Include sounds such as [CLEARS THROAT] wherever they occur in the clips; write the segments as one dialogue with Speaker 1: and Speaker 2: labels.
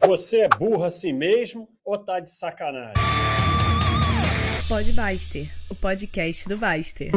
Speaker 1: Você é burro assim mesmo ou tá de sacanagem?
Speaker 2: Pode Baster, o podcast do Baster.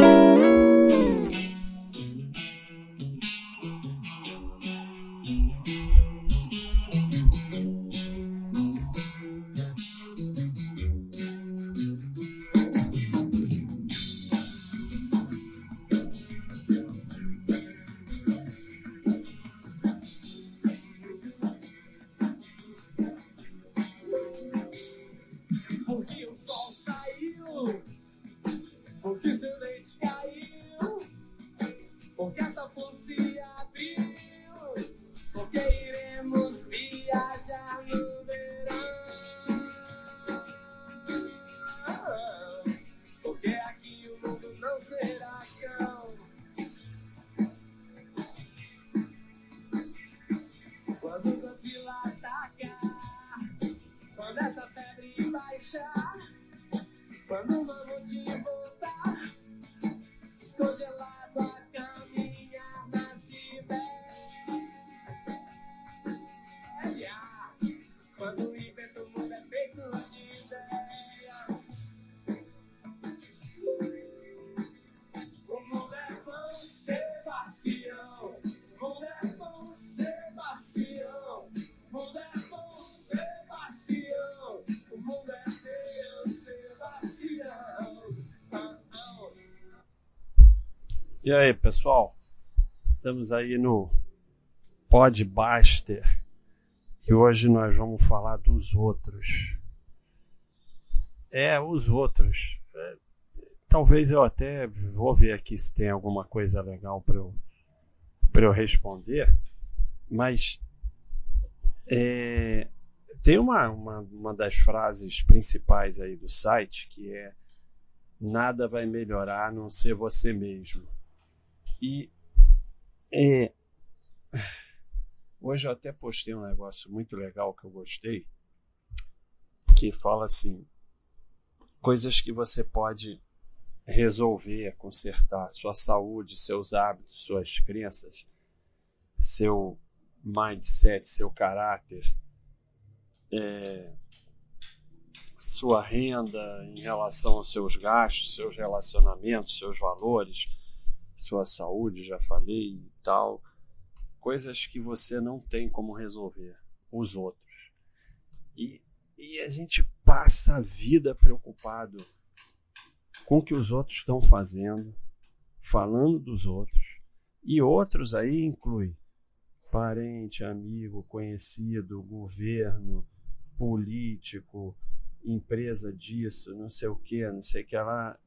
Speaker 3: Sebastião. Sebastião. Sebastião. Sebastião.
Speaker 1: E aí, pessoal? Estamos aí no Podbuster e hoje nós vamos falar dos outros. É, os outros. Talvez eu até vou ver aqui se tem alguma coisa legal para eu, eu responder, mas é, tem uma, uma, uma das frases principais aí do site que é nada vai melhorar a não ser você mesmo. E é, hoje eu até postei um negócio muito legal que eu gostei, que fala assim: coisas que você pode resolver, consertar, sua saúde, seus hábitos, suas crenças, seu mindset, seu caráter, é, sua renda em relação aos seus gastos, seus relacionamentos, seus valores, sua saúde, já falei e tal, coisas que você não tem como resolver, os outros. E, e a gente passa a vida preocupado com o que os outros estão fazendo, falando dos outros. E outros aí inclui parente, amigo, conhecido, governo, político, empresa disso, não sei o que, não sei o que lá.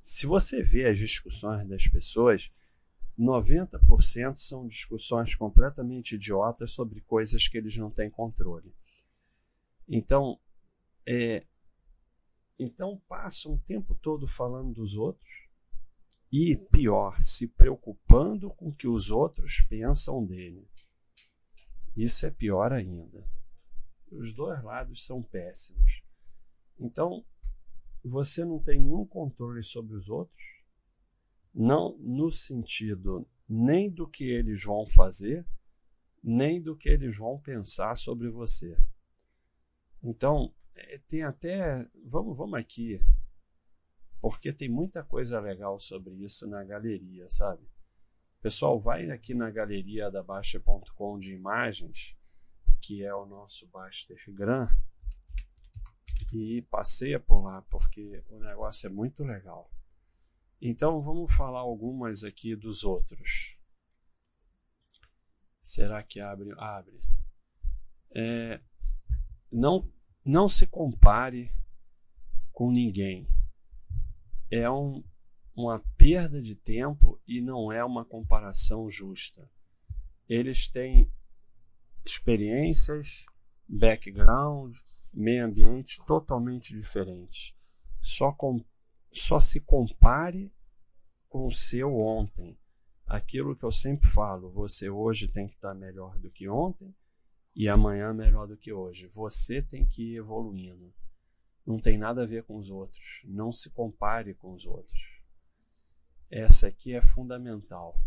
Speaker 1: Se você vê as discussões das pessoas, 90% são discussões completamente idiotas sobre coisas que eles não têm controle. Então, é, então passam o tempo todo falando dos outros e, pior, se preocupando com o que os outros pensam dele. Isso é pior ainda. Os dois lados são péssimos. Então, você não tem nenhum controle sobre os outros, não no sentido nem do que eles vão fazer, nem do que eles vão pensar sobre você. Então, tem até. Vamos, vamos aqui, porque tem muita coisa legal sobre isso na galeria, sabe? Pessoal, vai aqui na galeria da Baixa.com de imagens, que é o nosso Bastergram, e passeia por lá, porque o negócio é muito legal. Então vamos falar algumas aqui dos outros. Será que abre? Abre. É, não, não se compare com ninguém. É um, uma perda de tempo e não é uma comparação justa. Eles têm experiências, background, meio ambiente totalmente diferentes. Só, com, só se compare com o seu ontem. Aquilo que eu sempre falo, você hoje tem que estar melhor do que ontem e amanhã melhor do que hoje. Você tem que ir evoluindo. Não tem nada a ver com os outros. Não se compare com os outros. Essa aqui é fundamental.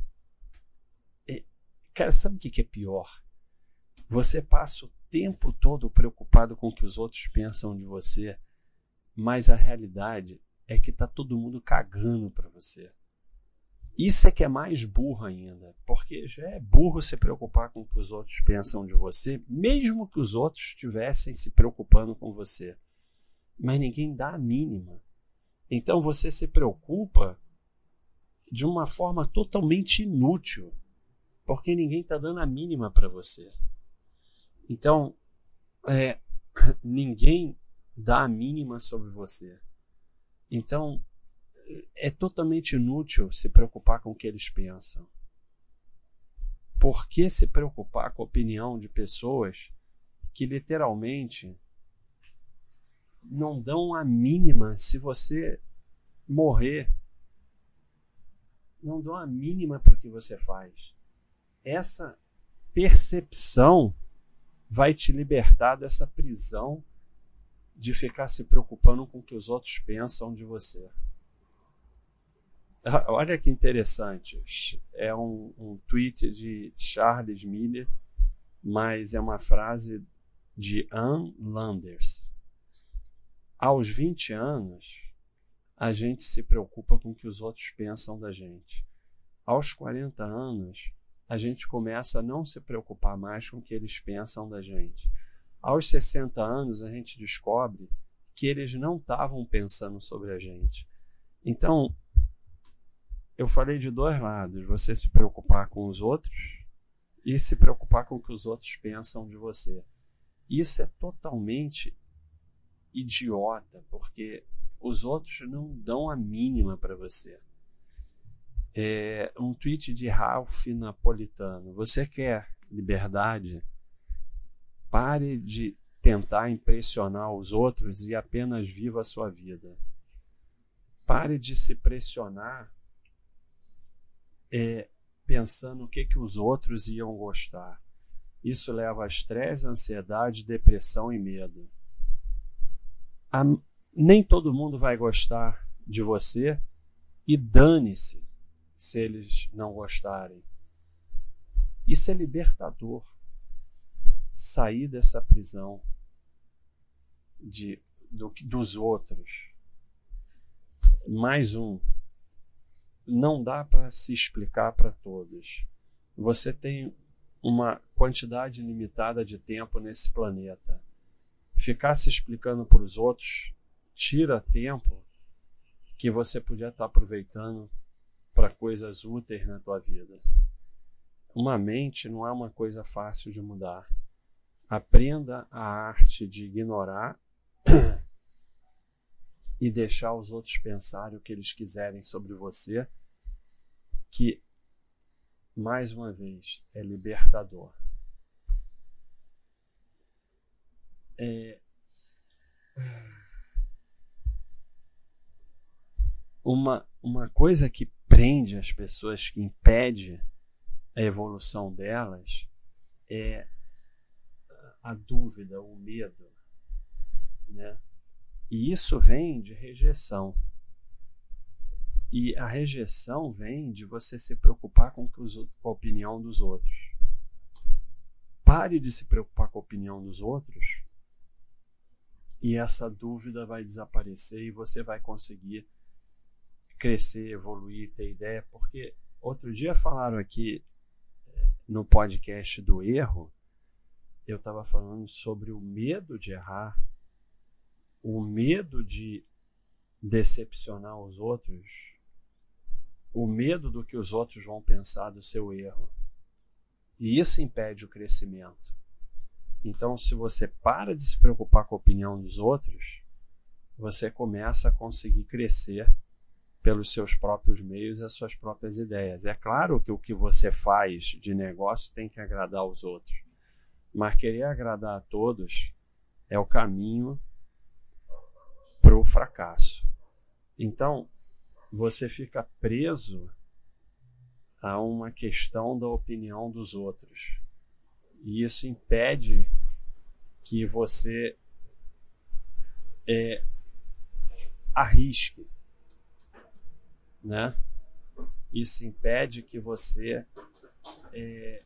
Speaker 1: E, cara, sabe o que é pior? Você passa o tempo todo preocupado com o que os outros pensam de você, mas a realidade é que tá todo mundo cagando para você. Isso é que é mais burro ainda, porque já é burro se preocupar com o que os outros pensam de você, mesmo que os outros estivessem se preocupando com você. Mas ninguém dá a mínima. Então você se preocupa de uma forma totalmente inútil, porque ninguém está dando a mínima para você. Então, é, [LAUGHS] ninguém dá a mínima sobre você. Então, é totalmente inútil se preocupar com o que eles pensam. Por que se preocupar com a opinião de pessoas que literalmente não dão a mínima se você morrer? Não dão a mínima para o que você faz. Essa percepção vai te libertar dessa prisão de ficar se preocupando com o que os outros pensam de você. Olha que interessante. É um, um tweet de Charles Miller, mas é uma frase de Ann Landers. Aos 20 anos, a gente se preocupa com o que os outros pensam da gente. Aos 40 anos, a gente começa a não se preocupar mais com o que eles pensam da gente. Aos 60 anos, a gente descobre que eles não estavam pensando sobre a gente. Então, eu falei de dois lados: você se preocupar com os outros e se preocupar com o que os outros pensam de você. Isso é totalmente idiota, porque os outros não dão a mínima para você. É um tweet de Ralph Napolitano. Você quer liberdade? Pare de tentar impressionar os outros e apenas viva a sua vida. Pare de se pressionar é, pensando o que, que os outros iam gostar. Isso leva a estresse, ansiedade, depressão e medo. A, nem todo mundo vai gostar de você e dane-se se eles não gostarem. Isso é libertador. Sair dessa prisão de, do, dos outros. Mais um não dá para se explicar para todos. Você tem uma quantidade limitada de tempo nesse planeta. Ficar se explicando para os outros tira tempo que você podia estar tá aproveitando para coisas úteis na tua vida. Uma mente não é uma coisa fácil de mudar. Aprenda a arte de ignorar [CLEARS THROAT] e deixar os outros pensarem o que eles quiserem sobre você, que, mais uma vez, é libertador. É... Uma, uma coisa que prende as pessoas, que impede a evolução delas, é a dúvida, o medo, né? E isso vem de rejeição. E a rejeição vem de você se preocupar com, a opinião dos outros. Pare de se preocupar com a opinião dos outros e essa dúvida vai desaparecer e você vai conseguir crescer, evoluir, ter ideia. Porque outro dia falaram aqui eh, no podcast do erro, eu estava falando sobre o medo de errar o medo de decepcionar os outros, o medo do que os outros vão pensar do seu erro. E isso impede o crescimento. Então, se você para de se preocupar com a opinião dos outros, você começa a conseguir crescer pelos seus próprios meios e as suas próprias ideias. É claro que o que você faz de negócio tem que agradar os outros, mas querer agradar a todos é o caminho fracasso. Então, você fica preso a uma questão da opinião dos outros. E isso impede que você é, arrisque, né? Isso impede que você é,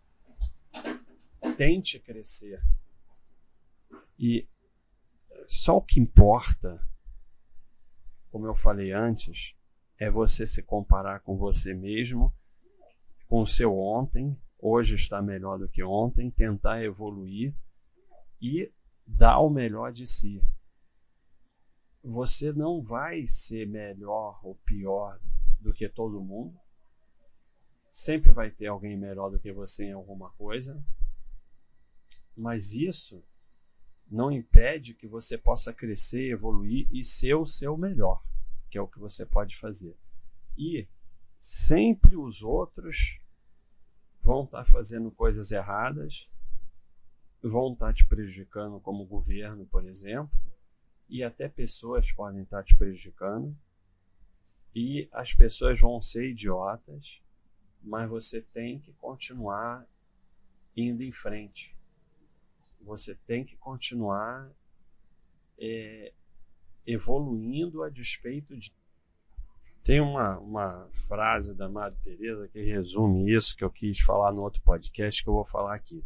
Speaker 1: tente crescer. E só o que importa, como eu falei antes, é você se comparar com você mesmo, com o seu ontem, hoje está melhor do que ontem, tentar evoluir e dar o melhor de si. Você não vai ser melhor ou pior do que todo mundo. Sempre vai ter alguém melhor do que você em alguma coisa. Mas isso não impede que você possa crescer, evoluir e ser o seu melhor, que é o que você pode fazer. E sempre os outros vão estar fazendo coisas erradas, vão estar te prejudicando como governo, por exemplo, e até pessoas podem estar te prejudicando. E as pessoas vão ser idiotas, mas você tem que continuar indo em frente. Você tem que continuar é, evoluindo a despeito de. Tem uma, uma frase da Madre Teresa que resume isso que eu quis falar no outro podcast que eu vou falar aqui.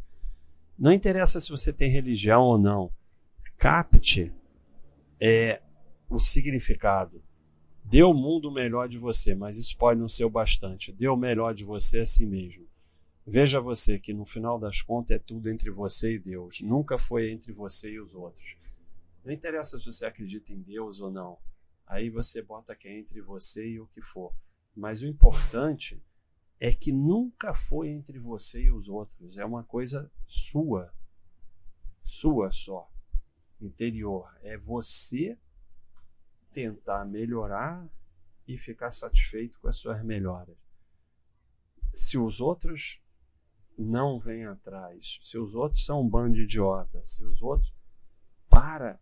Speaker 1: Não interessa se você tem religião ou não. Capte é, o significado. Dê o mundo melhor de você, mas isso pode não ser o bastante. Dê o melhor de você a si mesmo. Veja você que no final das contas é tudo entre você e Deus. Nunca foi entre você e os outros. Não interessa se você acredita em Deus ou não. Aí você bota que é entre você e o que for. Mas o importante é que nunca foi entre você e os outros. É uma coisa sua. Sua só. Interior. É você tentar melhorar e ficar satisfeito com as suas melhoras. Se os outros não vêm atrás, se os outros são um bando de idiotas, se os outros. Para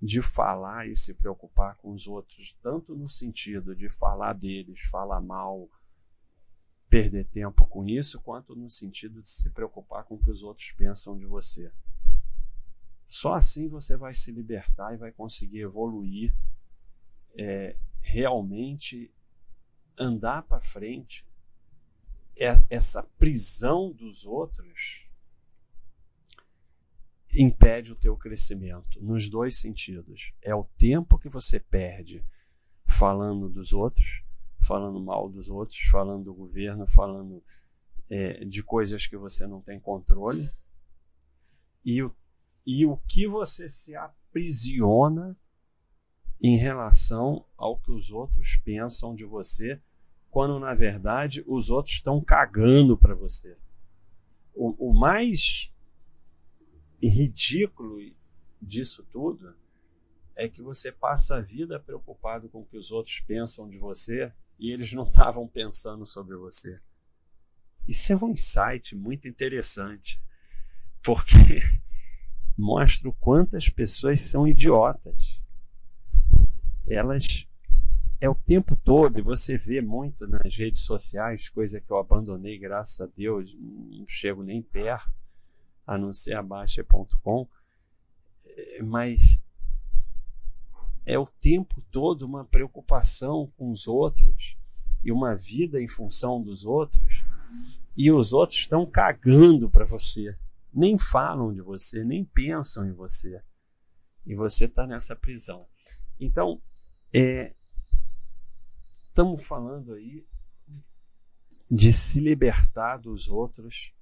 Speaker 1: de falar e se preocupar com os outros, tanto no sentido de falar deles, falar mal, perder tempo com isso, quanto no sentido de se preocupar com o que os outros pensam de você. Só assim você vai se libertar e vai conseguir evoluir, é, realmente andar para frente. É, essa prisão dos outros impede o teu crescimento nos dois sentidos. É o tempo que você perde falando dos outros falando mal dos outros, falando do governo, falando é, de coisas que você não tem controle. E o, e o que você se aprisiona em relação ao que os outros pensam de você, quando na verdade os outros estão cagando para você. O, o mais ridículo disso tudo é que você passa a vida preocupado com o que os outros pensam de você e eles não estavam pensando sobre você. Isso é um insight muito interessante, porque [LAUGHS] mostra o quantas pessoas são idiotas. Elas é o tempo todo, e você vê muito nas redes sociais, coisa que eu abandonei, graças a Deus, não chego nem perto, a não ser a Baixa.com, é, mas é o tempo todo uma preocupação com os outros e uma vida em função dos outros, e os outros estão cagando para você, nem falam de você, nem pensam em você, e você está nessa prisão. Então, estamos falando aí de se libertar dos outros,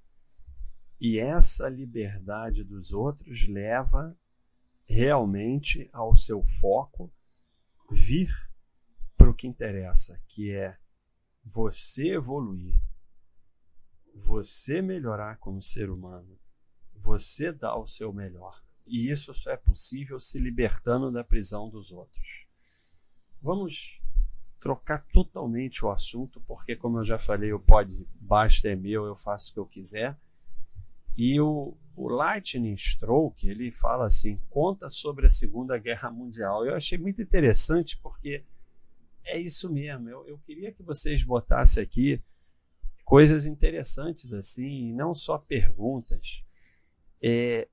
Speaker 1: e essa liberdade dos outros leva realmente ao seu foco vir para o que interessa, que é você evoluir, você melhorar como ser humano, você dar o seu melhor. E isso só é possível se libertando da prisão dos outros. Vamos trocar totalmente o assunto, porque, como eu já falei, o pode basta é meu, eu faço o que eu quiser. E o, o Lightning Stroke, ele fala assim, conta sobre a Segunda Guerra Mundial. Eu achei muito interessante porque é isso mesmo. Eu, eu queria que vocês botassem aqui coisas interessantes assim, não só perguntas. É,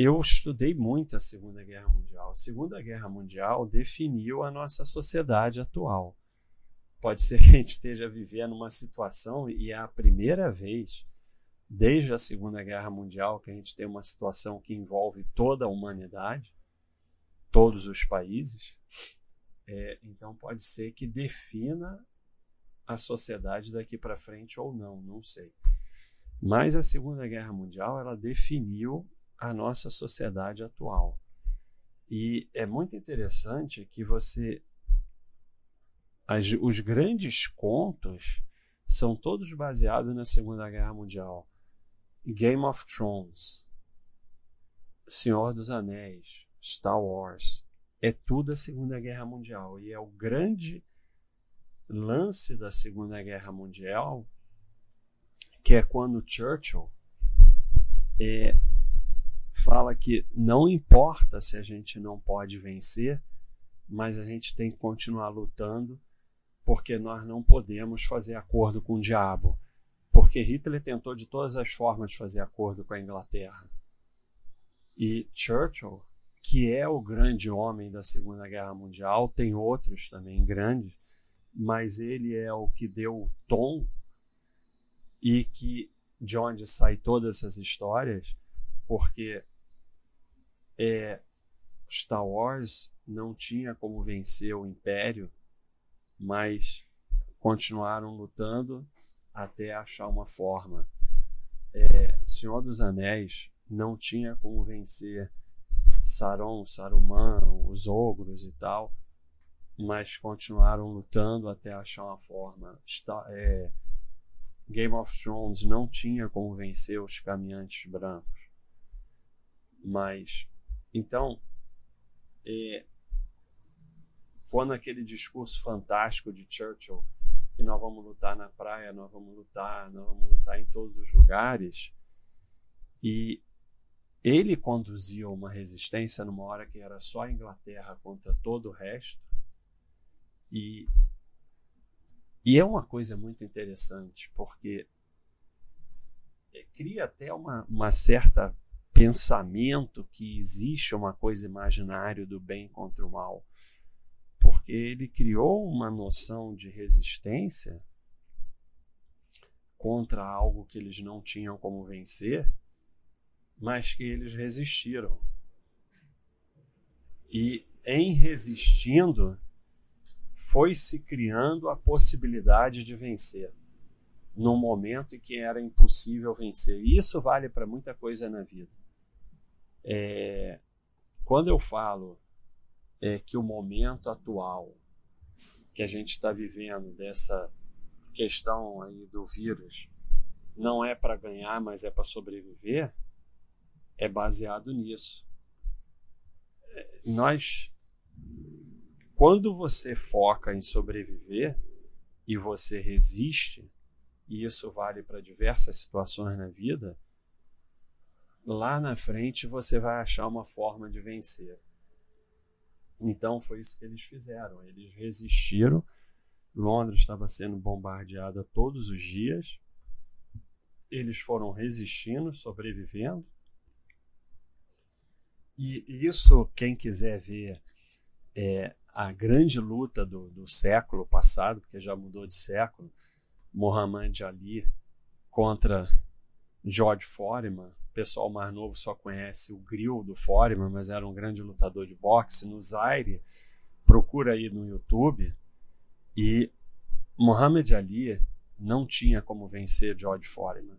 Speaker 1: eu estudei muito a Segunda Guerra Mundial. A Segunda Guerra Mundial definiu a nossa sociedade atual. Pode ser que a gente esteja vivendo uma situação e é a primeira vez desde a Segunda Guerra Mundial, que a gente tem uma situação que envolve toda a humanidade, todos os países. É, então pode ser que defina a sociedade daqui para frente ou não, não sei. Mas a Segunda Guerra Mundial ela definiu a nossa sociedade atual. E é muito interessante que você. As, os grandes contos são todos baseados na Segunda Guerra Mundial. Game of Thrones, Senhor dos Anéis, Star Wars, é tudo a Segunda Guerra Mundial. E é o grande lance da Segunda Guerra Mundial, que é quando Churchill é, fala que não importa se a gente não pode vencer, mas a gente tem que continuar lutando, porque nós não podemos fazer acordo com o diabo. Porque Hitler tentou de todas as formas fazer acordo com a Inglaterra. E Churchill, que é o grande homem da Segunda Guerra Mundial, tem outros também grandes, mas ele é o que deu o tom e que de onde sai todas essas histórias, porque é, Star Wars não tinha como vencer o Império, mas continuaram lutando até achar uma forma. É, Senhor dos Anéis não tinha como vencer Saron, Saruman, os ogros e tal, mas continuaram lutando até achar uma forma. Está, é, Game of Thrones não tinha como vencer os caminhantes brancos, mas então é, quando aquele discurso fantástico de Churchill que nós vamos lutar na praia, nós vamos lutar, nós vamos lutar em todos os lugares. E ele conduzia uma resistência numa hora que era só a Inglaterra contra todo o resto. E, e é uma coisa muito interessante, porque é, cria até uma, uma certa pensamento que existe uma coisa imaginária do bem contra o mal porque ele criou uma noção de resistência contra algo que eles não tinham como vencer, mas que eles resistiram. E em resistindo, foi se criando a possibilidade de vencer, num momento em que era impossível vencer. E isso vale para muita coisa na vida. É, quando eu falo é que o momento atual que a gente está vivendo dessa questão aí do vírus não é para ganhar, mas é para sobreviver, é baseado nisso. É, nós, quando você foca em sobreviver e você resiste, e isso vale para diversas situações na vida, lá na frente você vai achar uma forma de vencer. Então foi isso que eles fizeram. Eles resistiram. Londres estava sendo bombardeada todos os dias. Eles foram resistindo, sobrevivendo. E isso, quem quiser ver é, a grande luta do, do século passado, porque já mudou de século, Muhammad Ali contra George Foreman, pessoal mais novo só conhece o grill do Foreman, mas era um grande lutador de boxe no Zaire. Procura aí no YouTube. E Muhammad Ali não tinha como vencer George Foreman,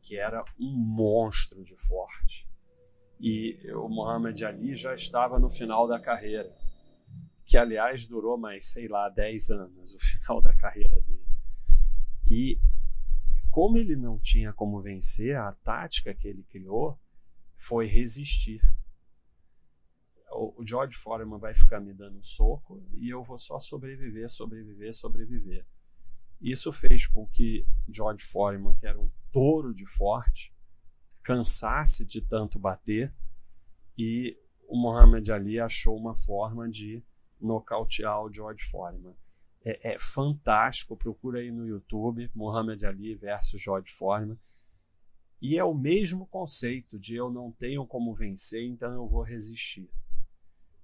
Speaker 1: que era um monstro de forte. E o Muhammad Ali já estava no final da carreira, que aliás durou mais, sei lá, 10 anos, o [LAUGHS] final da carreira dele. E como ele não tinha como vencer, a tática que ele criou foi resistir. O George Foreman vai ficar me dando um soco e eu vou só sobreviver, sobreviver, sobreviver. Isso fez com que George Foreman, que era um touro de forte, cansasse de tanto bater e o Muhammad Ali achou uma forma de nocautear o George Foreman é, é, fantástico. Procura aí no YouTube, Muhammad Ali versus George Foreman. E é o mesmo conceito de eu não tenho como vencer, então eu vou resistir.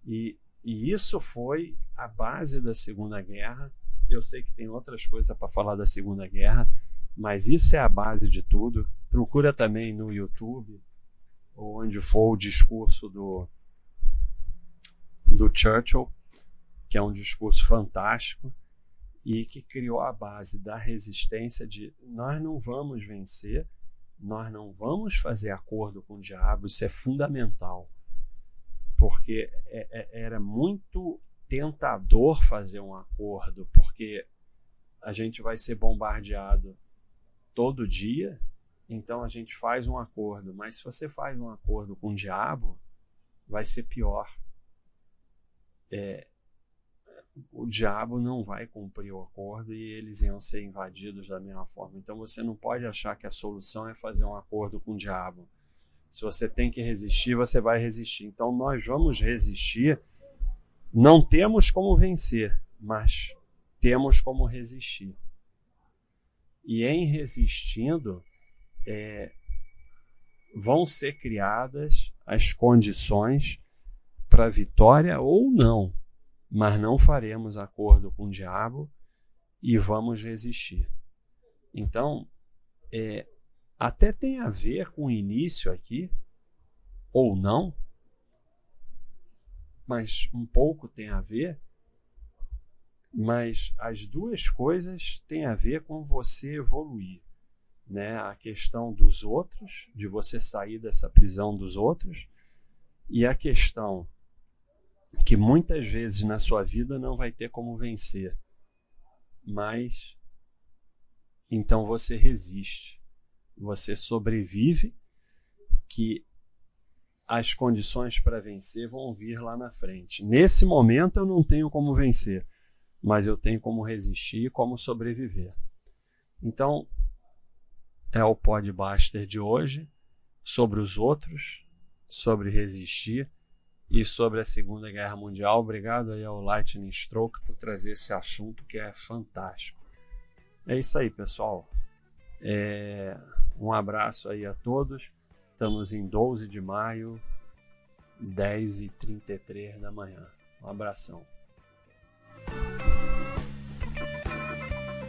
Speaker 1: E, e isso foi a base da Segunda Guerra. Eu sei que tem outras coisas para falar da Segunda Guerra, mas isso é a base de tudo. Procura também no YouTube, onde for o discurso do, do Churchill, que é um discurso fantástico e que criou a base da resistência de nós não vamos vencer, nós não vamos fazer acordo com o diabo, isso é fundamental. Porque é, é, era muito tentador fazer um acordo, porque a gente vai ser bombardeado todo dia, então a gente faz um acordo. Mas se você faz um acordo com o diabo, vai ser pior. É, o diabo não vai cumprir o acordo e eles iam ser invadidos da mesma forma. Então você não pode achar que a solução é fazer um acordo com o diabo. Se você tem que resistir, você vai resistir. Então nós vamos resistir. Não temos como vencer, mas temos como resistir. E em resistindo, é, vão ser criadas as condições para vitória ou não mas não faremos acordo com o diabo e vamos resistir. Então, é, até tem a ver com o início aqui, ou não, mas um pouco tem a ver, mas as duas coisas têm a ver com você evoluir. Né? A questão dos outros, de você sair dessa prisão dos outros, e a questão que muitas vezes na sua vida não vai ter como vencer. Mas então você resiste. Você sobrevive que as condições para vencer vão vir lá na frente. Nesse momento eu não tenho como vencer, mas eu tenho como resistir e como sobreviver. Então, é o Podbuster de hoje sobre os outros, sobre resistir e sobre a Segunda Guerra Mundial. Obrigado aí ao Lightning Stroke por trazer esse assunto que é fantástico. É isso aí, pessoal. É... Um abraço aí a todos. Estamos em 12 de maio, 10h33 da manhã. Um abração.